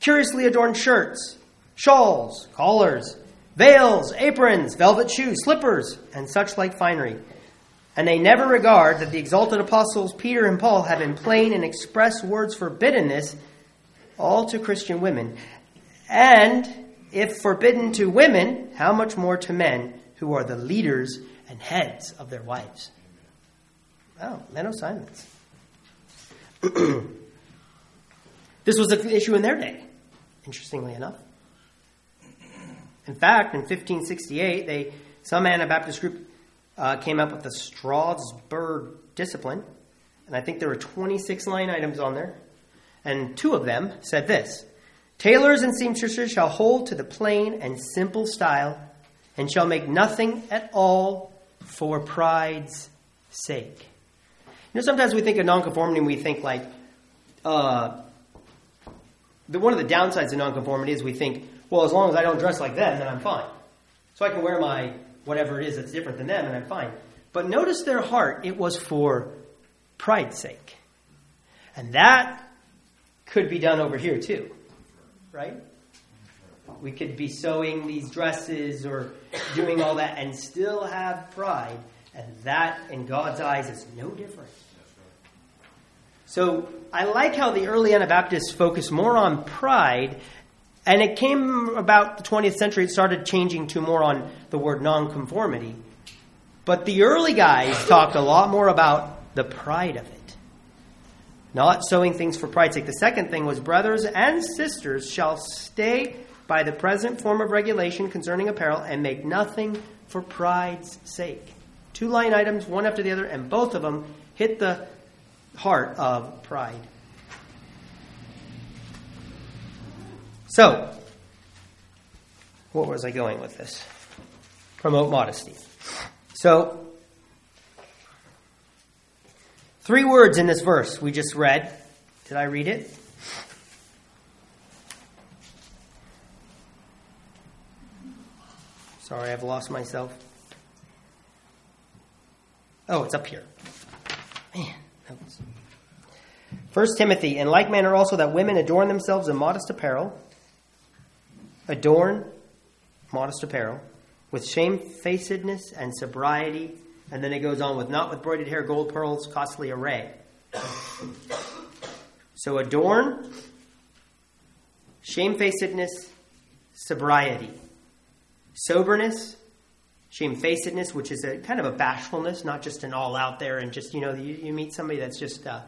curiously adorned shirts, shawls, collars, veils, aprons, velvet shoes, slippers, and such like finery. And they never regard that the exalted apostles Peter and Paul have in plain and express words forbidden this all to Christian women. And if forbidden to women, how much more to men who are the leaders and heads of their wives? Oh, Menno Simons. this was an issue in their day, interestingly enough. In fact, in 1568, they, some Anabaptist group uh, came up with the Strasbourg Discipline, and I think there were 26 line items on there. And two of them said this Tailors and seamstresses shall hold to the plain and simple style, and shall make nothing at all for pride's sake. You know, sometimes we think of nonconformity and we think like, uh, the, one of the downsides of nonconformity is we think, well, as long as I don't dress like them, then I'm fine. So I can wear my whatever it is that's different than them, and I'm fine. But notice their heart, it was for pride's sake. And that could be done over here too, right? We could be sewing these dresses or doing all that and still have pride, and that in God's eyes is no different. So I like how the early Anabaptists focus more on pride And it came about the 20th century, it started changing to more on the word nonconformity. But the early guys talked a lot more about the pride of it. Not sewing things for pride's sake. The second thing was brothers and sisters shall stay by the present form of regulation concerning apparel and make nothing for pride's sake. Two line items, one after the other, and both of them hit the heart of pride. So, what was I going with this? Promote modesty. So, three words in this verse we just read. Did I read it? Sorry, I've lost myself. Oh, it's up here. Man, notes. First Timothy, in like manner also that women adorn themselves in modest apparel, adorn modest apparel, with shamefacedness and sobriety, and then it goes on with not with broided hair, gold, pearls, costly array. So adorn, shamefacedness, sobriety, soberness, shamefacedness, which is a kind of a bashfulness, not just an all out there and just you know you, you meet somebody that's just uh,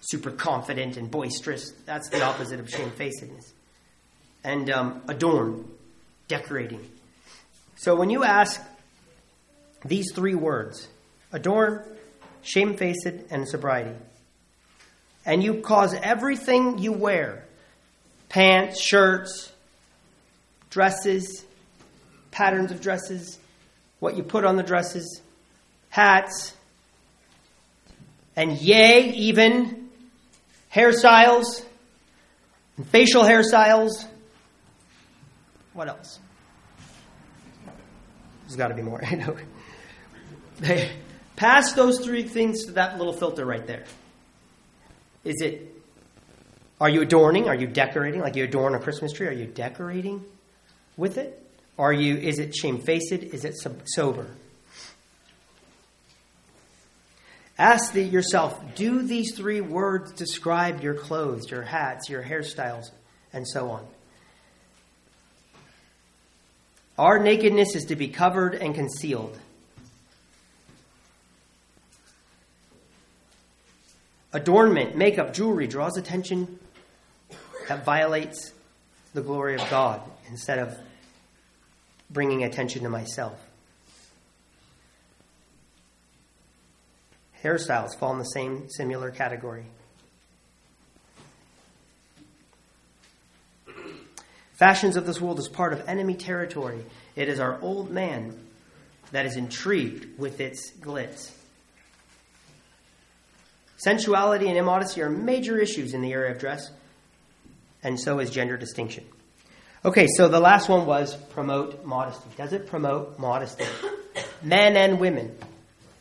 super confident and boisterous. That's the opposite of shamefacedness. And um, adorn, decorating. So when you ask these three words, adorn, shamefaced, and sobriety, and you cause everything you wear, pants, shirts, dresses, patterns of dresses, what you put on the dresses, hats, and yea, even hairstyles, and facial hairstyles. What else? There's got to be more. I know. They pass those three things to that little filter right there. Is it? Are you adorning? Are you decorating? Like you adorn a Christmas tree? Are you decorating with it? Are you? Is it shamefaced? Is it sober? Ask the, yourself: Do these three words describe your clothes, your hats, your hairstyles, and so on? Our nakedness is to be covered and concealed. Adornment, makeup, jewelry draws attention that violates the glory of God instead of bringing attention to myself. Hairstyles fall in the same similar category. Fashions of this world is part of enemy territory. It is our old man that is intrigued with its glitz. Sensuality and immodesty are major issues in the area of dress, and so is gender distinction. Okay, so the last one was promote modesty. Does it promote modesty? Men and women,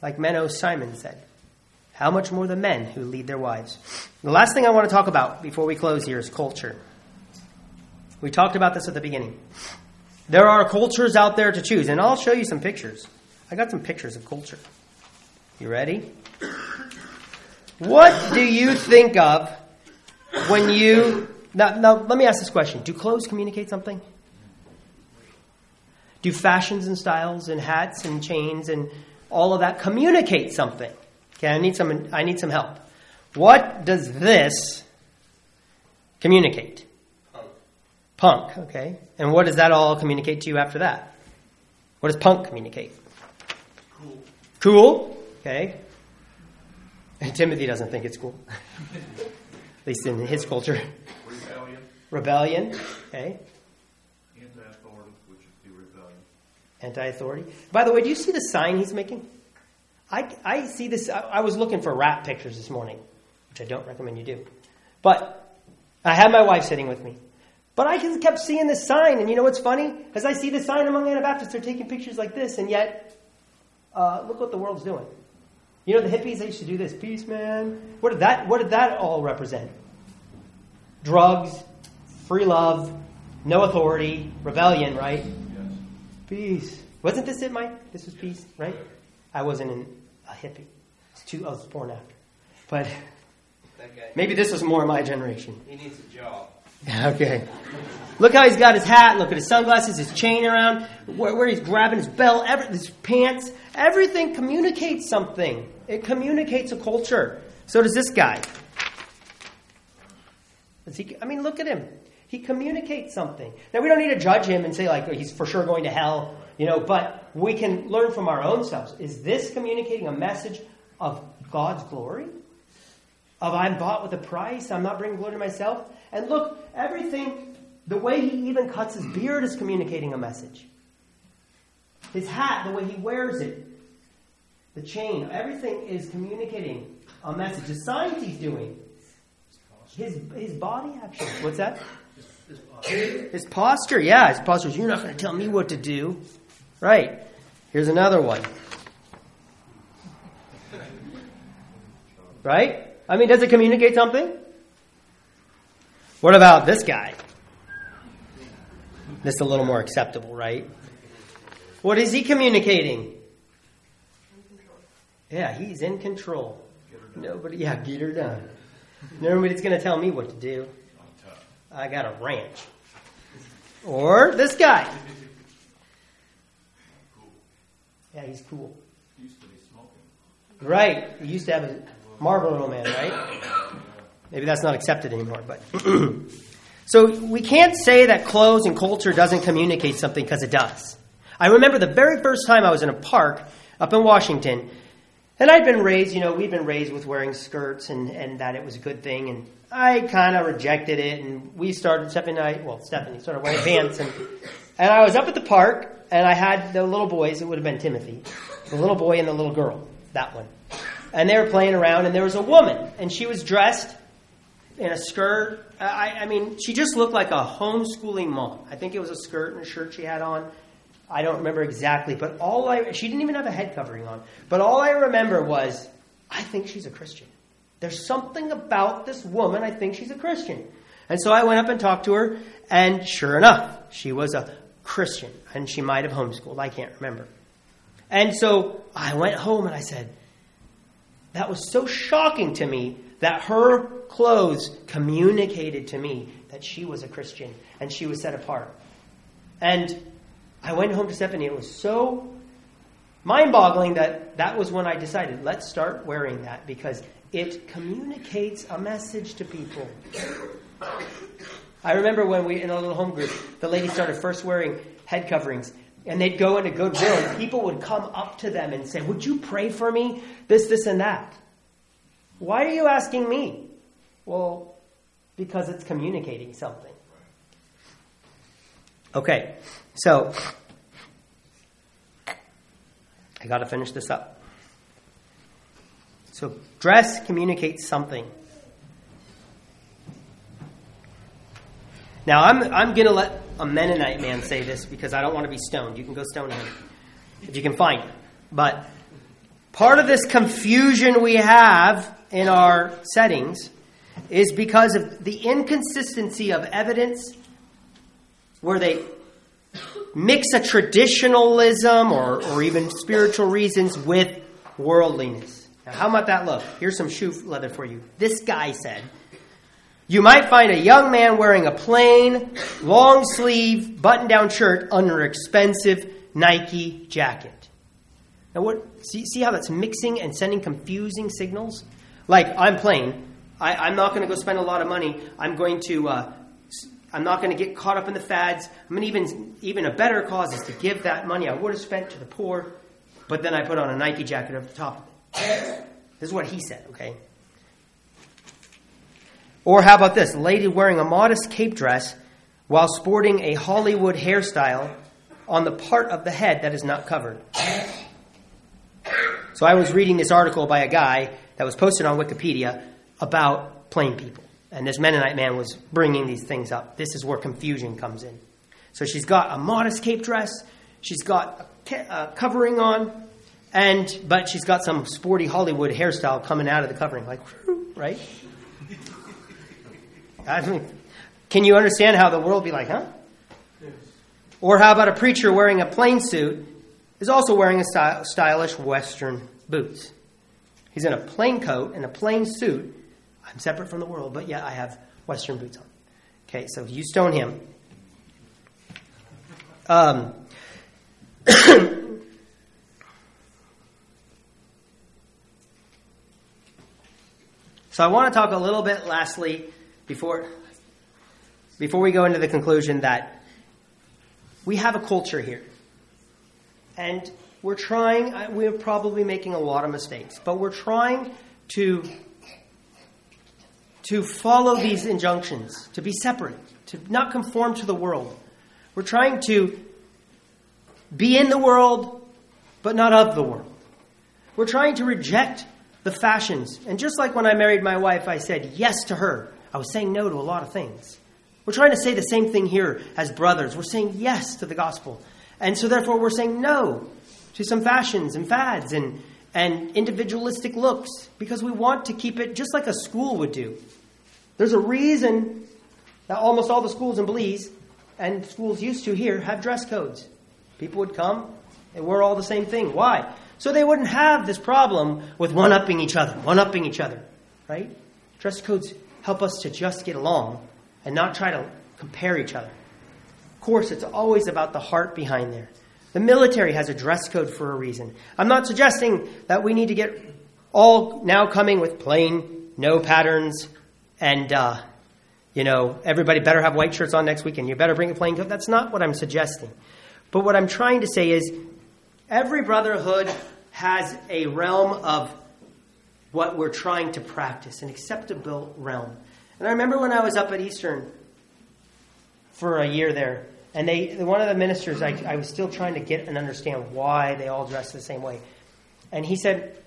like Menno Simon said. How much more the men who lead their wives? The last thing I want to talk about before we close here is culture. We talked about this at the beginning. There are cultures out there to choose, and I'll show you some pictures. I got some pictures of culture. You ready? What do you think of when you. Now, now, let me ask this question Do clothes communicate something? Do fashions and styles and hats and chains and all of that communicate something? Okay, I need some, I need some help. What does this communicate? Punk, okay. And what does that all communicate to you after that? What does punk communicate? Cool. Cool, okay. And Timothy doesn't think it's cool, at least in his culture. Rebellion. Rebellion, okay. Anti-authority, which would be rebellion. Anti authority. By the way, do you see the sign he's making? I, I see this. I, I was looking for rap pictures this morning, which I don't recommend you do. But I had my wife sitting with me. But I just kept seeing this sign, and you know what's funny? As I see the sign among Anabaptists, they're taking pictures like this, and yet, uh, look what the world's doing. You know the hippies, they used to do this. Peace, man. What did that, what did that all represent? Drugs, free love, no authority, rebellion, right? Yes. Peace. Wasn't this it, Mike? This was peace, right? I wasn't in a hippie. It's too, I was born after. But That guy, maybe this was more my generation. he needs a job. Okay. Look how he's got his hat. Look at his sunglasses, his chain around, where, where he's grabbing his belt, every, his pants. Everything communicates something. It communicates a culture. So does this guy. He, I mean, look at him. He communicates something. Now, we don't need to judge him and say, like, oh, he's for sure going to hell, you know, but we can learn from our own selves. Is this communicating a message of God's glory? Of I'm bought with a price, I'm not bringing glory to myself? And look, everything, the way he even cuts his beard is communicating a message. His hat, the way he wears it, the chain, everything is communicating a message. The signs he's doing, his, his body action. What's that? His posture, yeah, his posture. You're not going to tell me what to do. Right. Here's another one. Right? I mean, does it communicate something? What about this guy? This is a little more acceptable, right? What is he communicating? Yeah, he's in control. Nobody, yeah, get her done. Nobody's going to tell me what to do. I got a ranch. Or this guy. Yeah, he's cool. Used to be smoking. Right. He used to have a Marlboro man, right? Maybe that's not accepted anymore, but. so we can't say that clothes and culture doesn't communicate something because it does. I remember the very first time I was in a park up in Washington, and I'd been raised, you know, we'd been raised with wearing skirts and, and that it was a good thing, and I kind of rejected it, and we started, Stephanie and I, well, Stephanie started wearing pants, and, and I was up at the park, and I had the little boys, it would have been Timothy, the little boy and the little girl, that one. And they were playing around, and there was a woman, and she was dressed in a skirt. I, I mean, she just looked like a homeschooling mom. I think it was a skirt and a shirt she had on. I don't remember exactly, but all I, she didn't even have a head covering on. But all I remember was, I think she's a Christian. There's something about this woman, I think she's a Christian. And so I went up and talked to her, and sure enough, she was a Christian, and she might have homeschooled. I can't remember. And so I went home and I said, that was so shocking to me that her clothes communicated to me that she was a Christian and she was set apart. And I went home to Stephanie. It was so mind boggling that that was when I decided, let's start wearing that because it communicates a message to people. I remember when we, in a little home group, the lady started first wearing head coverings. And they'd go into Goodwill, and people would come up to them and say, Would you pray for me? This, this, and that. Why are you asking me? Well, because it's communicating something. Okay, so I got to finish this up. So, dress communicates something. Now, I'm, I'm going to let a Mennonite man say this because I don't want to be stoned. You can go stone him if you can find him. But part of this confusion we have in our settings is because of the inconsistency of evidence where they mix a traditionalism or, or even spiritual reasons with worldliness. Now, how might that look? Here's some shoe leather for you. This guy said, you might find a young man wearing a plain, long sleeve, button down shirt under an expensive Nike jacket. Now, what? See, see how that's mixing and sending confusing signals? Like, I'm plain. I, am not going to go spend a lot of money. I'm going to. Uh, I'm not going to get caught up in the fads. I mean, even even a better cause is to give that money I would have spent to the poor, but then I put on a Nike jacket over the top of it. This is what he said. Okay. Or how about this? A lady wearing a modest cape dress while sporting a Hollywood hairstyle on the part of the head that is not covered. So I was reading this article by a guy that was posted on Wikipedia about plain people. And this Mennonite man was bringing these things up. This is where confusion comes in. So she's got a modest cape dress, she's got a covering on, and but she's got some sporty Hollywood hairstyle coming out of the covering, like right. I mean, can you understand how the world be like, huh? Or how about a preacher wearing a plain suit is also wearing a sty- stylish Western boots? He's in a plain coat and a plain suit. I'm separate from the world, but yet I have Western boots on. Okay, so you stone him. Um, so I want to talk a little bit, lastly, before before we go into the conclusion that we have a culture here, and we're trying. uh, We're probably making a lot of mistakes, but we're trying to to follow these injunctions, to be separate, to not conform to the world. We're trying to be in the world, but not of the world. We're trying to reject the fashions. And just like when I married my wife, I said yes to her, I was saying no to a lot of things. We're trying to say the same thing here as brothers. We're saying yes to the gospel. And so, therefore, we're saying no to some fashions and fads and, and individualistic looks because we want to keep it just like a school would do. There's a reason that almost all the schools in Belize and schools used to here have dress codes. People would come and wear all the same thing. Why? So they wouldn't have this problem with one upping each other, one upping each other, right? Dress codes help us to just get along and not try to compare each other. Of course, it's always about the heart behind there. The military has a dress code for a reason. I'm not suggesting that we need to get all now coming with plain, no patterns, and, uh, you know, everybody better have white shirts on next week and you better bring a plain coat. That's not what I'm suggesting. But what I'm trying to say is every brotherhood has a realm of what we're trying to practice, an acceptable realm. And I remember when I was up at Eastern for a year there, and they one of the ministers, I, I was still trying to get and understand why they all dress the same way. And he said,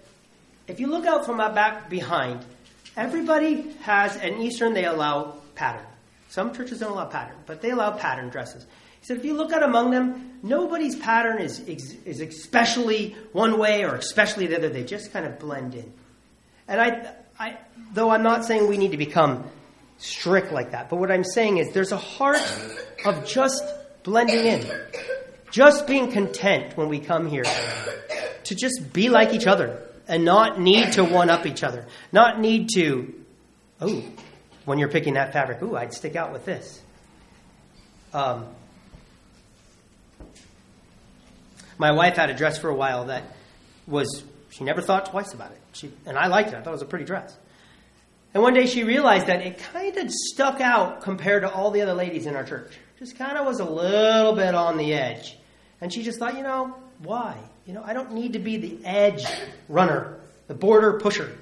if you look out from my back behind, everybody has, an Eastern they allow pattern. Some churches don't allow pattern, but they allow pattern dresses. He said, if you look out among them, nobody's pattern is, is especially one way or especially the other. They just kind of blend in. And I, I, though I'm not saying we need to become strict like that, but what I'm saying is there's a heart of just blending in, just being content when we come here to just be like each other and not need to one up each other, not need to, oh, when you're picking that fabric, ooh, I'd stick out with this. Um, my wife had a dress for a while that was she never thought twice about it. She, and I liked it. I thought it was a pretty dress. And one day she realized that it kind of stuck out compared to all the other ladies in our church. Just kind of was a little bit on the edge. And she just thought, you know, why? You know, I don't need to be the edge runner, the border pusher.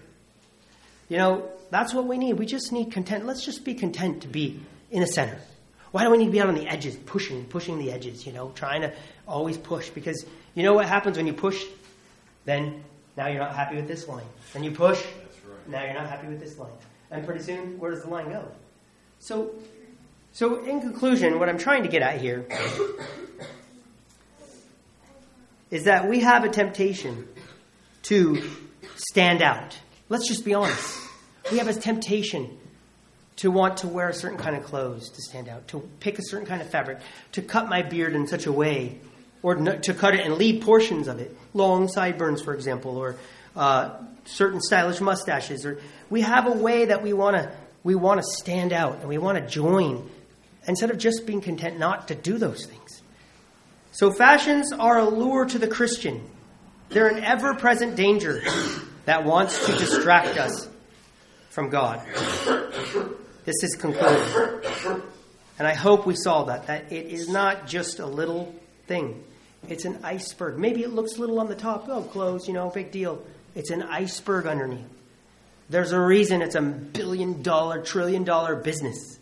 You know, that's what we need. We just need content. Let's just be content to be in the center. Why do we need to be out on the edges, pushing, pushing the edges, you know, trying to always push? Because you know what happens when you push? Then now you're not happy with this line. Then you push, right. now you're not happy with this line. And pretty soon, where does the line go? So, so in conclusion, what I'm trying to get at here is that we have a temptation to stand out. Let's just be honest. We have a temptation to want to wear a certain kind of clothes to stand out, to pick a certain kind of fabric, to cut my beard in such a way, or to cut it and leave portions of it, long sideburns, for example, or uh, certain stylish mustaches. Or we have a way that we want to we want to stand out and we want to join, instead of just being content not to do those things. So fashions are a lure to the Christian. They're an ever-present danger that wants to distract us from God. This is concluded. And I hope we saw that, that it is not just a little thing. It's an iceberg. Maybe it looks little on the top. Oh, clothes, you know, big deal. It's an iceberg underneath. There's a reason it's a billion dollar, trillion dollar business.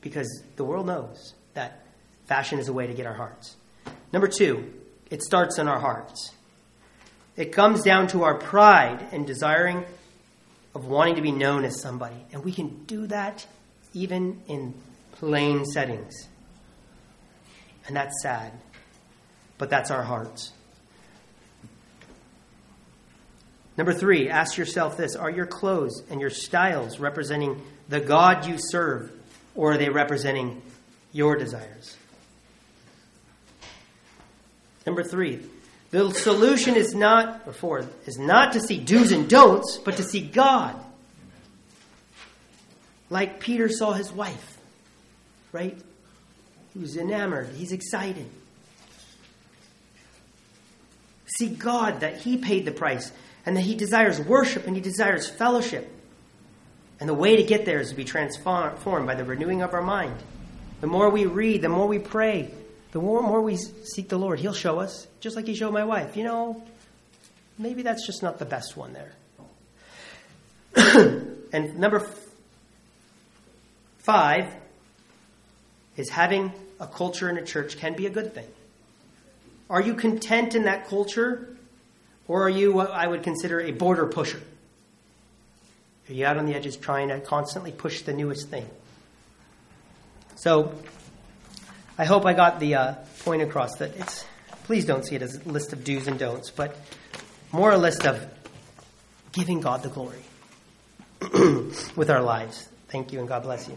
Because the world knows that fashion is a way to get our hearts. Number two, it starts in our hearts. It comes down to our pride and desiring of wanting to be known as somebody. And we can do that even in plain settings. And that's sad. But that's our hearts. Number three, ask yourself this Are your clothes and your styles representing the God you serve, or are they representing your desires? Number three, the solution is not, or is not to see do's and don'ts, but to see God. Like Peter saw his wife. right? He was enamored. He's excited. See God that He paid the price and that He desires worship and He desires fellowship. And the way to get there is to be transformed by the renewing of our mind. The more we read, the more we pray, the more, more we seek the Lord, He'll show us, just like He showed my wife. You know, maybe that's just not the best one there. and number f- five is having a culture in a church can be a good thing. Are you content in that culture? Or are you what I would consider a border pusher? Are you out on the edges trying to constantly push the newest thing? So, I hope I got the uh, point across that it's, please don't see it as a list of do's and don'ts, but more a list of giving God the glory with our lives. Thank you and God bless you.